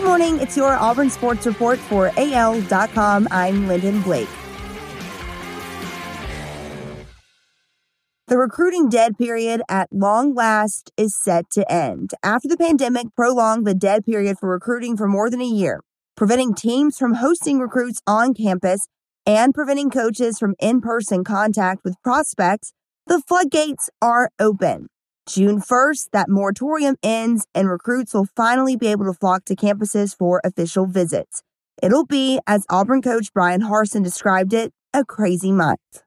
Good morning. It's your Auburn Sports Report for AL.com. I'm Lyndon Blake. The recruiting dead period at long last is set to end. After the pandemic prolonged the dead period for recruiting for more than a year, preventing teams from hosting recruits on campus and preventing coaches from in person contact with prospects, the floodgates are open. June 1st, that moratorium ends and recruits will finally be able to flock to campuses for official visits. It'll be, as Auburn coach Bryan Harsin described it, a crazy month.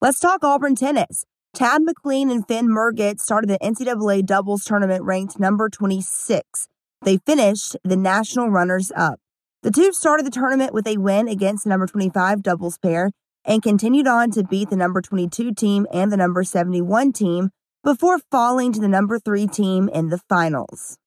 Let's talk Auburn tennis. Tad McLean and Finn Murgett started the NCAA doubles tournament ranked number 26. They finished the national runners up. The two started the tournament with a win against the number 25 doubles pair and continued on to beat the number 22 team and the number 71 team before falling to the number 3 team in the finals.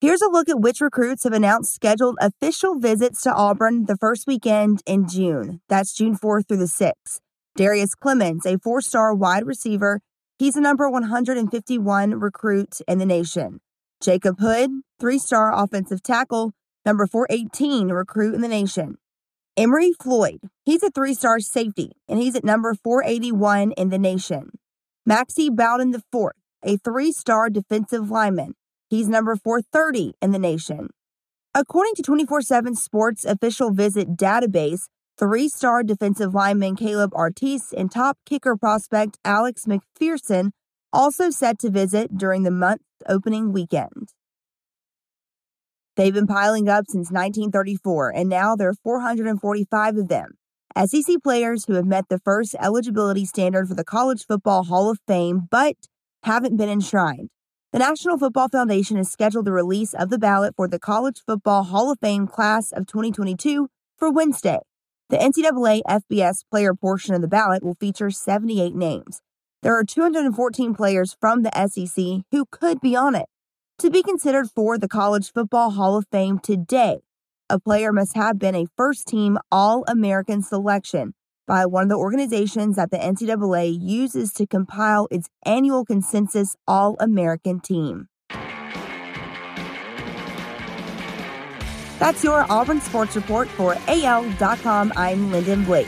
Here's a look at which recruits have announced scheduled official visits to Auburn the first weekend in June. That's June 4th through the 6th. Darius Clemons, a four star wide receiver, he's the number 151 recruit in the nation. Jacob Hood, three star offensive tackle, number 418 recruit in the nation. Emory Floyd, he's a three star safety, and he's at number 481 in the nation. Maxie Bowden IV, a three star defensive lineman, he's number 430 in the nation. According to 24 7 Sports official visit database, three star defensive lineman Caleb Artis and top kicker prospect Alex McPherson also set to visit during the month's opening weekend. They've been piling up since 1934, and now there are 445 of them. SEC players who have met the first eligibility standard for the College Football Hall of Fame but haven't been enshrined. The National Football Foundation has scheduled the release of the ballot for the College Football Hall of Fame class of 2022 for Wednesday. The NCAA FBS player portion of the ballot will feature 78 names. There are 214 players from the SEC who could be on it. To be considered for the College Football Hall of Fame today, a player must have been a first team All American selection by one of the organizations that the NCAA uses to compile its annual consensus All American team. That's your Auburn Sports Report for AL.com. I'm Lyndon Blake.